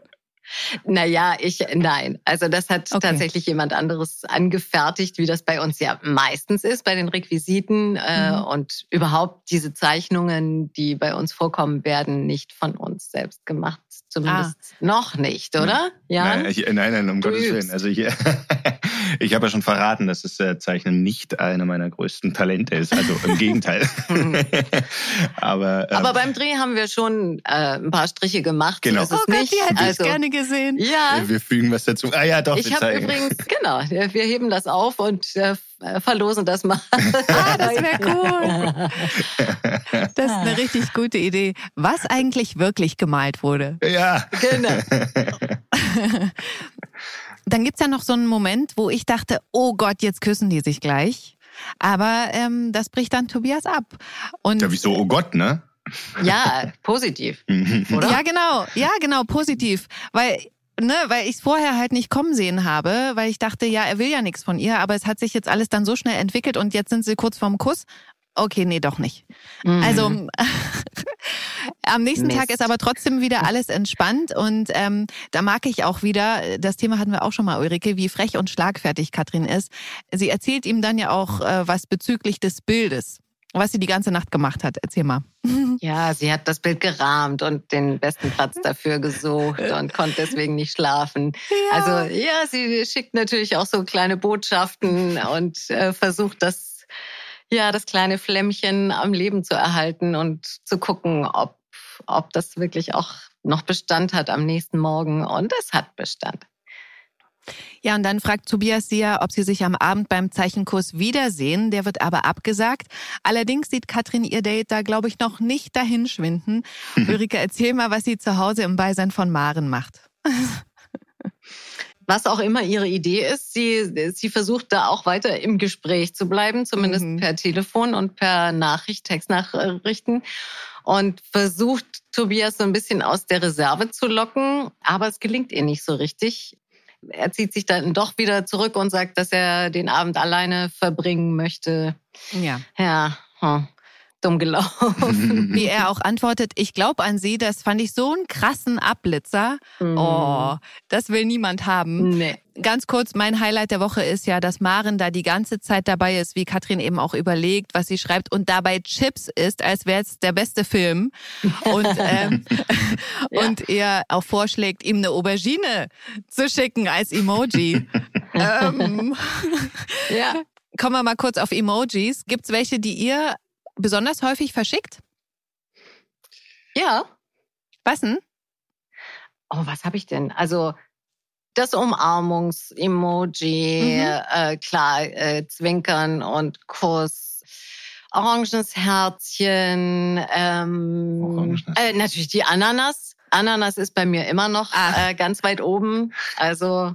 D: Naja, ich, nein. Also das hat okay. tatsächlich jemand anderes angefertigt, wie das bei uns ja meistens ist, bei den Requisiten. Äh, mhm. Und überhaupt diese Zeichnungen, die bei uns vorkommen, werden nicht von uns selbst gemacht. Zumindest ah. noch nicht, oder?
E: Ja. Nein, ich, nein, nein, um Gottes Willen. Also ich, ich habe ja schon verraten, dass das äh, Zeichnen nicht einer meiner größten Talente ist. Also im Gegenteil.
D: Aber, ähm, Aber beim Dreh haben wir schon äh, ein paar Striche gemacht.
C: Genau. So oh Gott, nicht. die hätte also, ich gerne gesehen.
D: Ja.
E: Wir fügen was dazu. Ah ja, doch.
D: Ich habe übrigens, genau, wir heben das auf und äh, verlosen das mal.
C: ah, das wäre cool. Das ist eine richtig gute Idee. Was eigentlich wirklich gemalt wurde.
E: Ja. Genau.
C: Dann gibt's ja noch so einen Moment, wo ich dachte, oh Gott, jetzt küssen die sich gleich. Aber ähm, das bricht dann Tobias ab.
E: Und ja, wieso, oh Gott, ne?
D: Ja, positiv.
C: oder? Ja, genau. Ja, genau, positiv. Weil ne, weil ich es vorher halt nicht kommen sehen habe, weil ich dachte, ja, er will ja nichts von ihr, aber es hat sich jetzt alles dann so schnell entwickelt und jetzt sind sie kurz vorm Kuss. Okay, nee, doch nicht. Mhm. Also am nächsten Mist. Tag ist aber trotzdem wieder alles entspannt und ähm, da mag ich auch wieder, das Thema hatten wir auch schon mal, Ulrike, wie frech und schlagfertig Katrin ist. Sie erzählt ihm dann ja auch äh, was bezüglich des Bildes was sie die ganze Nacht gemacht hat. Erzähl mal.
D: Ja, sie hat das Bild gerahmt und den besten Platz dafür gesucht und konnte deswegen nicht schlafen. Ja. Also ja, sie schickt natürlich auch so kleine Botschaften und äh, versucht das, ja, das kleine Flämmchen am Leben zu erhalten und zu gucken, ob, ob das wirklich auch noch Bestand hat am nächsten Morgen. Und es hat Bestand.
C: Ja, und dann fragt Tobias sie ja, ob sie sich am Abend beim Zeichenkurs wiedersehen. Der wird aber abgesagt. Allerdings sieht Katrin ihr Date da, glaube ich, noch nicht dahin schwinden. Ulrike, erzähl mal, was sie zu Hause im Beisein von Maren macht.
D: was auch immer ihre Idee ist, sie, sie versucht da auch weiter im Gespräch zu bleiben, zumindest mhm. per Telefon und per Nachricht, Textnachrichten und versucht Tobias so ein bisschen aus der Reserve zu locken, aber es gelingt ihr nicht so richtig er zieht sich dann doch wieder zurück und sagt, dass er den Abend alleine verbringen möchte.
C: Ja.
D: Ja. Hm dumm gelaufen.
C: Wie er auch antwortet, ich glaube an sie, das fand ich so einen krassen Abblitzer. Mm. Oh, das will niemand haben.
D: Nee.
C: Ganz kurz, mein Highlight der Woche ist ja, dass Maren da die ganze Zeit dabei ist, wie Katrin eben auch überlegt, was sie schreibt und dabei Chips ist, als wäre es der beste Film. Und, ähm, ja. und ihr auch vorschlägt, ihm eine Aubergine zu schicken als Emoji. ähm, ja. Kommen wir mal kurz auf Emojis. Gibt es welche, die ihr besonders häufig verschickt?
D: Ja.
C: Was denn?
D: Oh, was habe ich denn? Also das Umarmungs-Emoji, mhm. äh, klar, äh, Zwinkern und Kuss, orangenes Herzchen, ähm, orangenes. Äh, natürlich die Ananas. Ananas ist bei mir immer noch äh, ganz weit oben. Also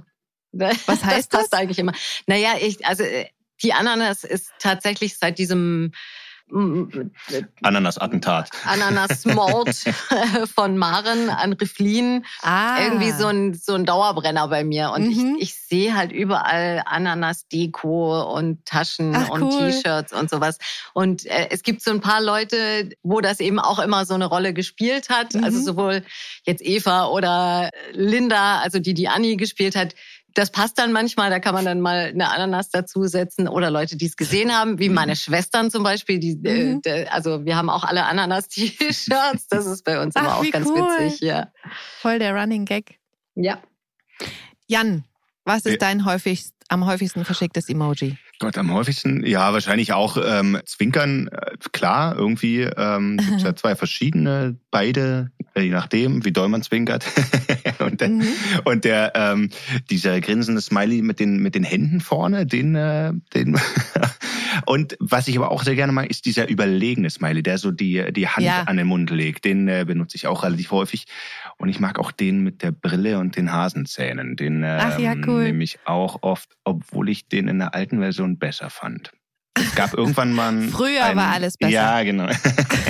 C: was heißt das?
D: passt das? eigentlich immer. Naja, ich, also äh, die Ananas ist tatsächlich seit diesem
E: Ananas-Attentat.
D: Ananas-Mord von Maren an Riflin. Ah. Irgendwie so ein, so ein Dauerbrenner bei mir. Und mhm. ich, ich sehe halt überall Ananas-Deko und Taschen Ach, und cool. T-Shirts und sowas. Und äh, es gibt so ein paar Leute, wo das eben auch immer so eine Rolle gespielt hat. Mhm. Also sowohl jetzt Eva oder Linda, also die die Annie gespielt hat, das passt dann manchmal, da kann man dann mal eine Ananas dazusetzen oder Leute, die es gesehen haben, wie meine Schwestern zum Beispiel. Die, mhm. äh, also wir haben auch alle Ananas-T-Shirts. Das ist bei uns Ach, immer auch ganz cool. witzig. Ja.
C: Voll der Running Gag.
D: Ja.
C: Jan, was ist dein häufigst, am häufigsten verschicktes Emoji?
E: Gott, am häufigsten, ja, wahrscheinlich auch ähm, Zwinkern, äh, klar, irgendwie ähm, gibt ja zwei verschiedene, beide, äh, je nachdem, wie doll man zwinkert. und der, mhm. und der ähm, dieser grinsende Smiley mit den mit den Händen vorne, den, äh, den und was ich aber auch sehr gerne mag, ist dieser überlegene Smiley, der so die die Hand ja. an den Mund legt. Den äh, benutze ich auch relativ häufig. Und ich mag auch den mit der Brille und den Hasenzähnen. Den ähm, ja, cool. nehme ich auch oft, obwohl ich den in der alten Version besser fand. Es gab irgendwann mal.
C: Früher einen, war alles besser.
E: Ja, genau.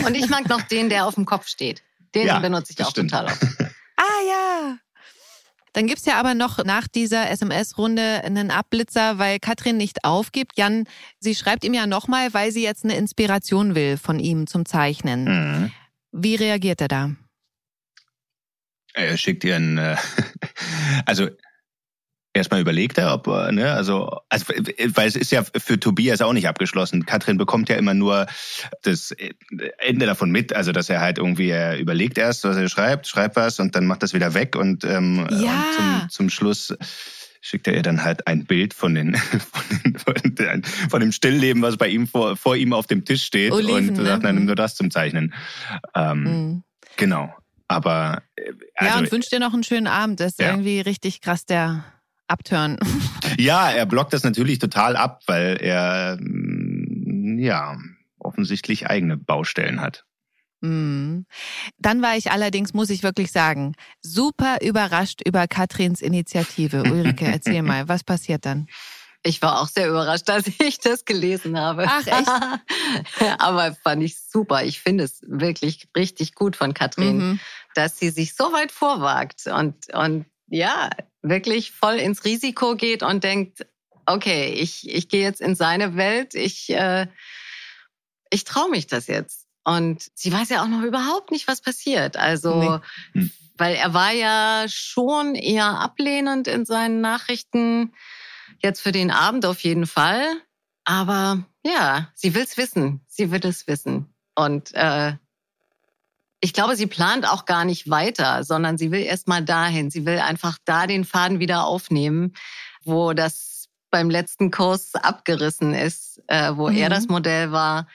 D: Und ich mag noch den, der auf dem Kopf steht. Den ja, benutze ich auch stimmt. total oft.
C: Ah ja. Dann gibt's ja aber noch nach dieser SMS-Runde einen Abblitzer, weil Katrin nicht aufgibt. Jan, sie schreibt ihm ja nochmal, weil sie jetzt eine Inspiration will von ihm zum Zeichnen. Mhm. Wie reagiert er da?
E: Er schickt ihr ein, äh, also erstmal überlegt er, ob, ne, also, also, weil es ist ja für Tobias auch nicht abgeschlossen. Katrin bekommt ja immer nur das Ende davon mit, also dass er halt irgendwie, er überlegt erst, was er schreibt, schreibt was und dann macht das wieder weg und, ähm,
C: Ja.
E: und zum, zum Schluss schickt er ihr dann halt ein Bild von, den, von, den, von, dem Stillleben, was bei ihm vor, vor ihm auf dem Tisch steht
C: Oliven,
E: und
C: ne?
E: sagt, dann
C: Mhm.
E: nimm nur das zum Zeichnen. Ähm,
C: Mhm.
E: Genau. Aber äh, also,
C: ja, und wünscht dir noch einen schönen Abend. Das ist
E: Ja.
C: irgendwie richtig krass, der Upturn.
E: Ja, er blockt das natürlich total ab, weil er mm, ja offensichtlich eigene Baustellen hat.
C: Mhm. Dann war ich allerdings, muss ich wirklich sagen, super überrascht über Katrins Initiative. Ulrike, erzähl mal, was passiert dann?
D: Ich war auch sehr überrascht, als ich das gelesen habe.
C: Ach,
D: echt? Aber fand ich super. Ich finde es wirklich richtig gut von Katrin,
C: Mhm.
D: dass sie sich so weit vorwagt und, und ja, wirklich voll ins Risiko geht und denkt, okay, ich, ich gehe jetzt in seine Welt, ich, äh, ich traue mich das jetzt. Und sie weiß ja auch noch überhaupt nicht, was passiert. Also,
E: Nee. Hm.
D: weil er war ja schon eher ablehnend in seinen Nachrichten. Jetzt für den Abend auf jeden Fall. Aber ja, sie will es wissen. Sie will es wissen. Und äh, ich glaube, sie plant auch gar nicht weiter, sondern sie will erst mal dahin. Sie will einfach da den Faden wieder aufnehmen, wo das beim letzten Kurs abgerissen ist, äh, wo er
C: Mhm.
D: das Modell war.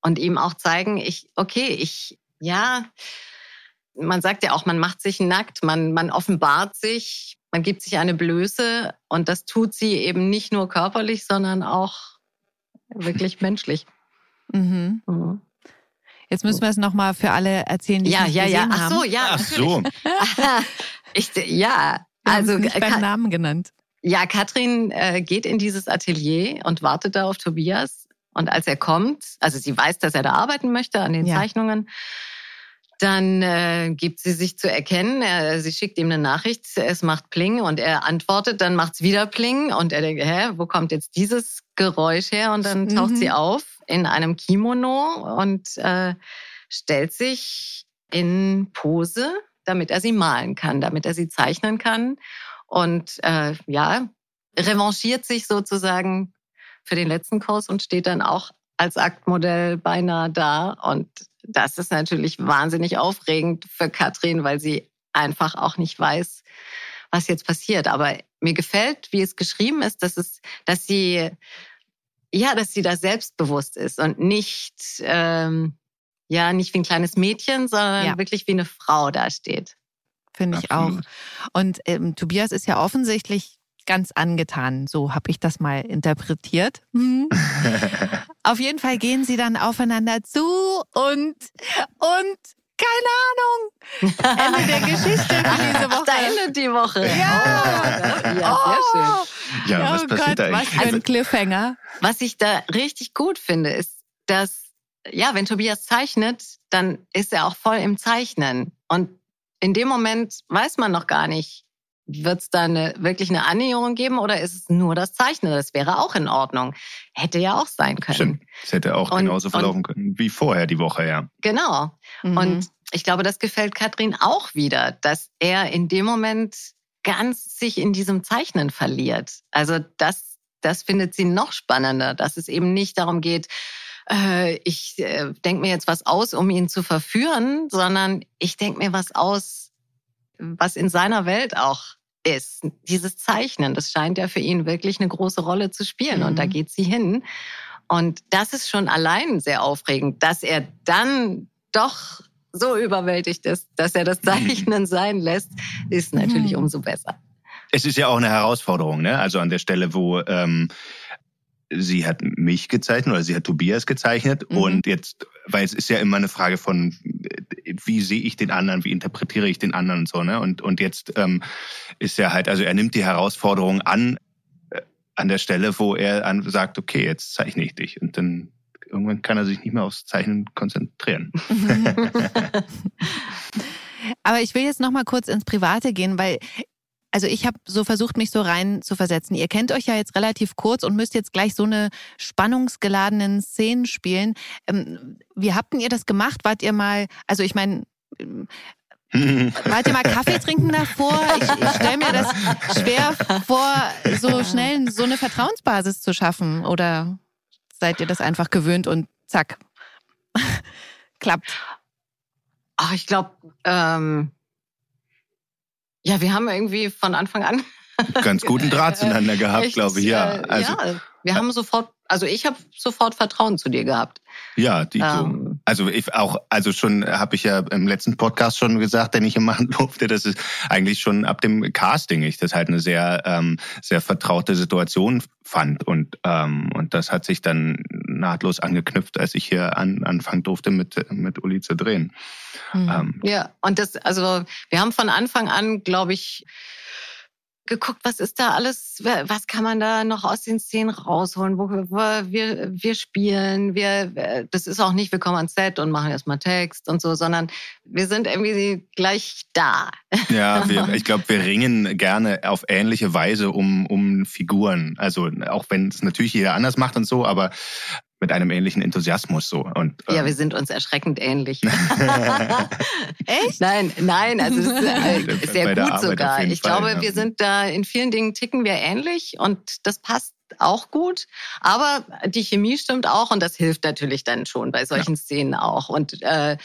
D: Und ihm auch zeigen, ich, okay, ich, ja, man sagt ja auch, man macht sich nackt, man, man offenbart sich, man gibt sich eine Blöße und das tut sie eben nicht nur körperlich, sondern auch wirklich menschlich.
C: Mhm.
D: Mhm.
C: Jetzt müssen wir es nochmal für alle erzählen, die
D: Ja,
C: es nicht
D: ja, ja.
C: gesehen
D: Ach
C: haben.
D: so, ja.
E: Ach so.
D: ich, ja,
C: Wir
D: also
C: nicht beim Namen genannt.
D: ja, Katrin äh, geht in dieses Atelier und wartet da auf Tobias. Und als er kommt, also sie weiß, dass er da arbeiten möchte an den
C: Ja.
D: Zeichnungen, dann äh, gibt sie sich zu erkennen. Er, sie schickt ihm eine Nachricht, es macht Pling und er antwortet, dann macht's wieder Pling und er denkt, hä, wo kommt jetzt dieses Geräusch her? Und dann taucht
C: Mhm.
D: sie auf in einem Kimono und äh, stellt sich in Pose, damit er sie malen kann, damit er sie zeichnen kann und äh, ja, revanchiert sich sozusagen für den letzten Kurs und steht dann auch als Aktmodell beinahe da. Und das ist natürlich wahnsinnig aufregend für Katrin, weil sie einfach auch nicht weiß, was jetzt passiert. Aber mir gefällt, wie es geschrieben ist, dass es, dass sie ja, dass sie da selbstbewusst ist und nicht ähm, ja nicht wie ein kleines Mädchen, sondern
C: Ja.
D: wirklich wie eine Frau dasteht.
C: Finde ich
E: Absolut.
C: auch. Und ähm, Tobias ist ja offensichtlich ganz angetan. So habe ich das mal interpretiert. Auf jeden Fall gehen sie dann aufeinander zu und und keine Ahnung. Ende der Geschichte für diese
D: Ach,
C: Woche.
D: da endet die Woche.
C: Ja.
D: Oh, das, ja, sehr schön.
E: Ja,
C: oh
E: was passiert
C: Gott,
E: da
C: was
E: eigentlich?
C: für ein Cliffhanger.
D: Was ich da richtig gut finde, ist, dass, ja, wenn Tobias zeichnet, dann ist er auch voll im Zeichnen. Und in dem Moment weiß man noch gar nicht, wird es da eine, wirklich eine Annäherung geben oder ist es nur das Zeichnen? Das wäre auch in Ordnung. Hätte ja auch sein können.
E: Stimmt. Es hätte auch
D: Und-
E: genauso verlaufen können wie vorher die Woche, ja.
D: Genau.
C: Mhm.
D: Und ich glaube, das gefällt Katrin auch wieder, dass er in dem Moment ganz sich in diesem Zeichnen verliert. Also das, das findet sie noch spannender, dass es eben nicht darum geht, äh, ich äh, denke mir jetzt was aus, um ihn zu verführen, sondern ich denke mir was aus, was in seiner Welt auch ist. Dieses Zeichnen, das scheint ja für ihn wirklich eine große Rolle zu spielen. Und da
C: Mhm.
D: geht sie hin. Und das ist schon allein sehr aufregend, dass er dann doch so überwältigt ist, dass er das Zeichnen sein lässt, ist natürlich
C: Mhm.
D: umso besser.
E: Es ist ja auch eine Herausforderung, ne? Also an der Stelle, wo ähm, sie hat mich gezeichnet oder sie hat Tobias gezeichnet
C: Mhm.
E: und jetzt, weil es ist ja immer eine Frage von, wie sehe ich den anderen, wie interpretiere ich den anderen und so, ne? Und und jetzt ähm, ist er halt, also er nimmt die Herausforderung an äh, an der Stelle, wo er an, sagt, okay, jetzt zeichne ich dich und dann irgendwann kann er sich nicht mehr aufs Zeichnen konzentrieren.
C: Aber ich will jetzt noch mal kurz ins Private gehen, weil also ich habe so versucht, mich so rein zu versetzen. Ihr kennt euch ja jetzt relativ kurz und müsst jetzt gleich so eine spannungsgeladenen Szenen spielen. Ähm, wie habt denn ihr das gemacht? Wart ihr mal, also ich meine, Wollt ihr mal Kaffee trinken davor? Ich, ich stelle mir das schwer vor, so schnell so eine Vertrauensbasis zu schaffen. Oder seid ihr das einfach gewöhnt und zack, klappt?
D: Ach, ich glaube, ähm, ja, wir haben irgendwie von Anfang an
E: ganz guten Draht zueinander gehabt, glaube ich. Ja,
D: äh, also, ja, wir haben sofort, also ich habe sofort Vertrauen zu dir gehabt.
E: Ja, die ähm, also ich auch, also schon habe ich ja im letzten Podcast schon gesagt, den ich hier machen durfte, dass es eigentlich schon ab dem Casting ich das halt eine sehr ähm, sehr vertraute Situation fand und ähm, und das hat sich dann nahtlos angeknüpft, als ich hier an, anfangen durfte mit mit Uli zu drehen.
D: Mhm. Ähm, ja, und das also wir haben von Anfang an, glaube ich geguckt, was ist da alles, was kann man da noch aus den Szenen rausholen, wo wir, wir, wir spielen, wir, das ist auch nicht, wir kommen ans Set und machen erstmal Text und so, sondern wir sind irgendwie gleich da.
E: Ja, wir, ich glaube, wir ringen gerne auf ähnliche Weise um, um Figuren. Also auch wenn es natürlich jeder anders macht und so, aber mit einem ähnlichen Enthusiasmus so. Und,
D: ähm, ja, wir sind uns erschreckend ähnlich.
C: Echt?
D: Nein, nein, also es ist äh, sehr gut sogar. Ich Fall, glaube, ja. wir sind da in vielen Dingen ticken wir ähnlich und das passt auch gut. Aber die Chemie stimmt auch und das hilft natürlich dann schon bei solchen ja. Szenen auch. Und äh,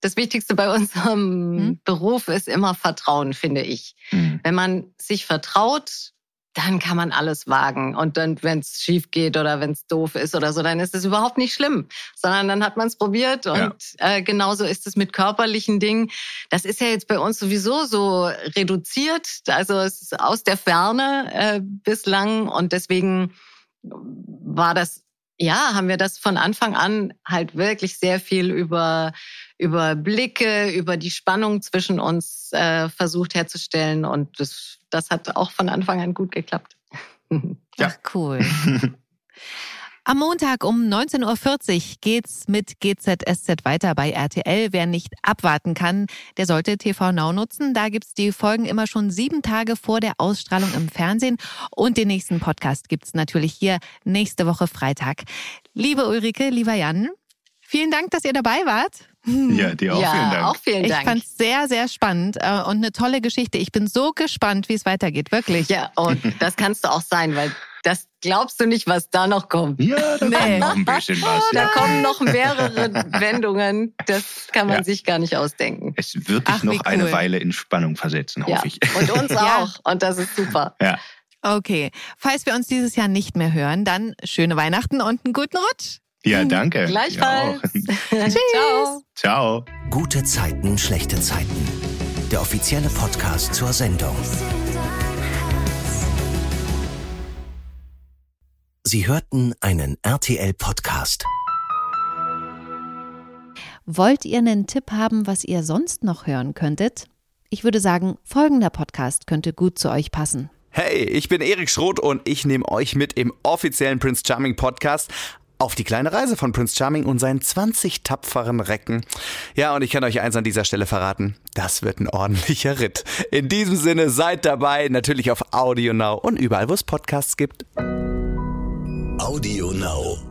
D: das Wichtigste bei unserem hm? Beruf ist immer Vertrauen, finde ich. Hm. Wenn man sich vertraut, dann kann man alles wagen. Und dann, wenn es schief geht oder wenn es doof ist oder so, dann ist es überhaupt nicht schlimm, sondern dann hat man es probiert. Und ja. äh, genauso ist es mit körperlichen Dingen. Das ist ja jetzt bei uns sowieso so reduziert. Also es ist aus der Ferne äh, bislang. Und deswegen war das, ja, haben wir das von Anfang an halt wirklich sehr viel über über Blicke, über die Spannung zwischen uns äh, versucht herzustellen. Und das, das hat auch von Anfang an gut geklappt.
C: ja. Ach, cool. Am Montag um 19.40 Uhr geht's mit GZSZ weiter bei RTL. Wer nicht abwarten kann, der sollte TV Now nutzen. Da gibt's die Folgen immer schon sieben Tage vor der Ausstrahlung im Fernsehen. Und den nächsten Podcast gibt's natürlich hier nächste Woche Freitag. Liebe Ulrike, lieber Jan, vielen Dank, dass ihr dabei wart.
E: Ja, dir auch
D: ja,
E: vielen Dank.
D: Auch vielen Dank.
C: Ich fand es sehr, sehr spannend äh, und eine tolle Geschichte. Ich bin so gespannt, wie es weitergeht, wirklich.
D: Ja, und das kannst du auch sein, weil das glaubst du nicht, was da noch kommt.
E: Ja, da nee. kommt noch ein bisschen was.
D: Da kommen noch mehrere Wendungen. Das kann man ja. sich gar nicht ausdenken.
E: Es wird dich Ach, noch cool. eine Weile in Spannung versetzen, hoffe
D: ja.
E: ich.
D: Und uns auch. Und das ist super.
E: Ja.
C: Okay. Falls wir uns dieses Jahr nicht mehr hören, dann schöne Weihnachten und einen guten Rutsch.
E: Ja, danke.
D: Gleichfalls.
C: Tschüss. Ciao.
E: Ciao.
B: Gute Zeiten, schlechte Zeiten. Der offizielle Podcast zur Sendung. Sie hörten einen RTL-Podcast.
C: Wollt ihr einen Tipp haben, was ihr sonst noch hören könntet? Ich würde sagen, folgender Podcast könnte gut zu euch passen.
J: Hey, ich bin Erik Schroth und ich nehme euch mit im offiziellen Prince Charming Podcast auf die kleine Reise von Prince Charming und seinen 20 tapferen Recken. Ja, und ich kann euch eins an dieser Stelle verraten. Das wird ein ordentlicher Ritt. In diesem Sinne, seid dabei, natürlich auf Audio Now und überall, wo es Podcasts gibt.
B: Audio Now.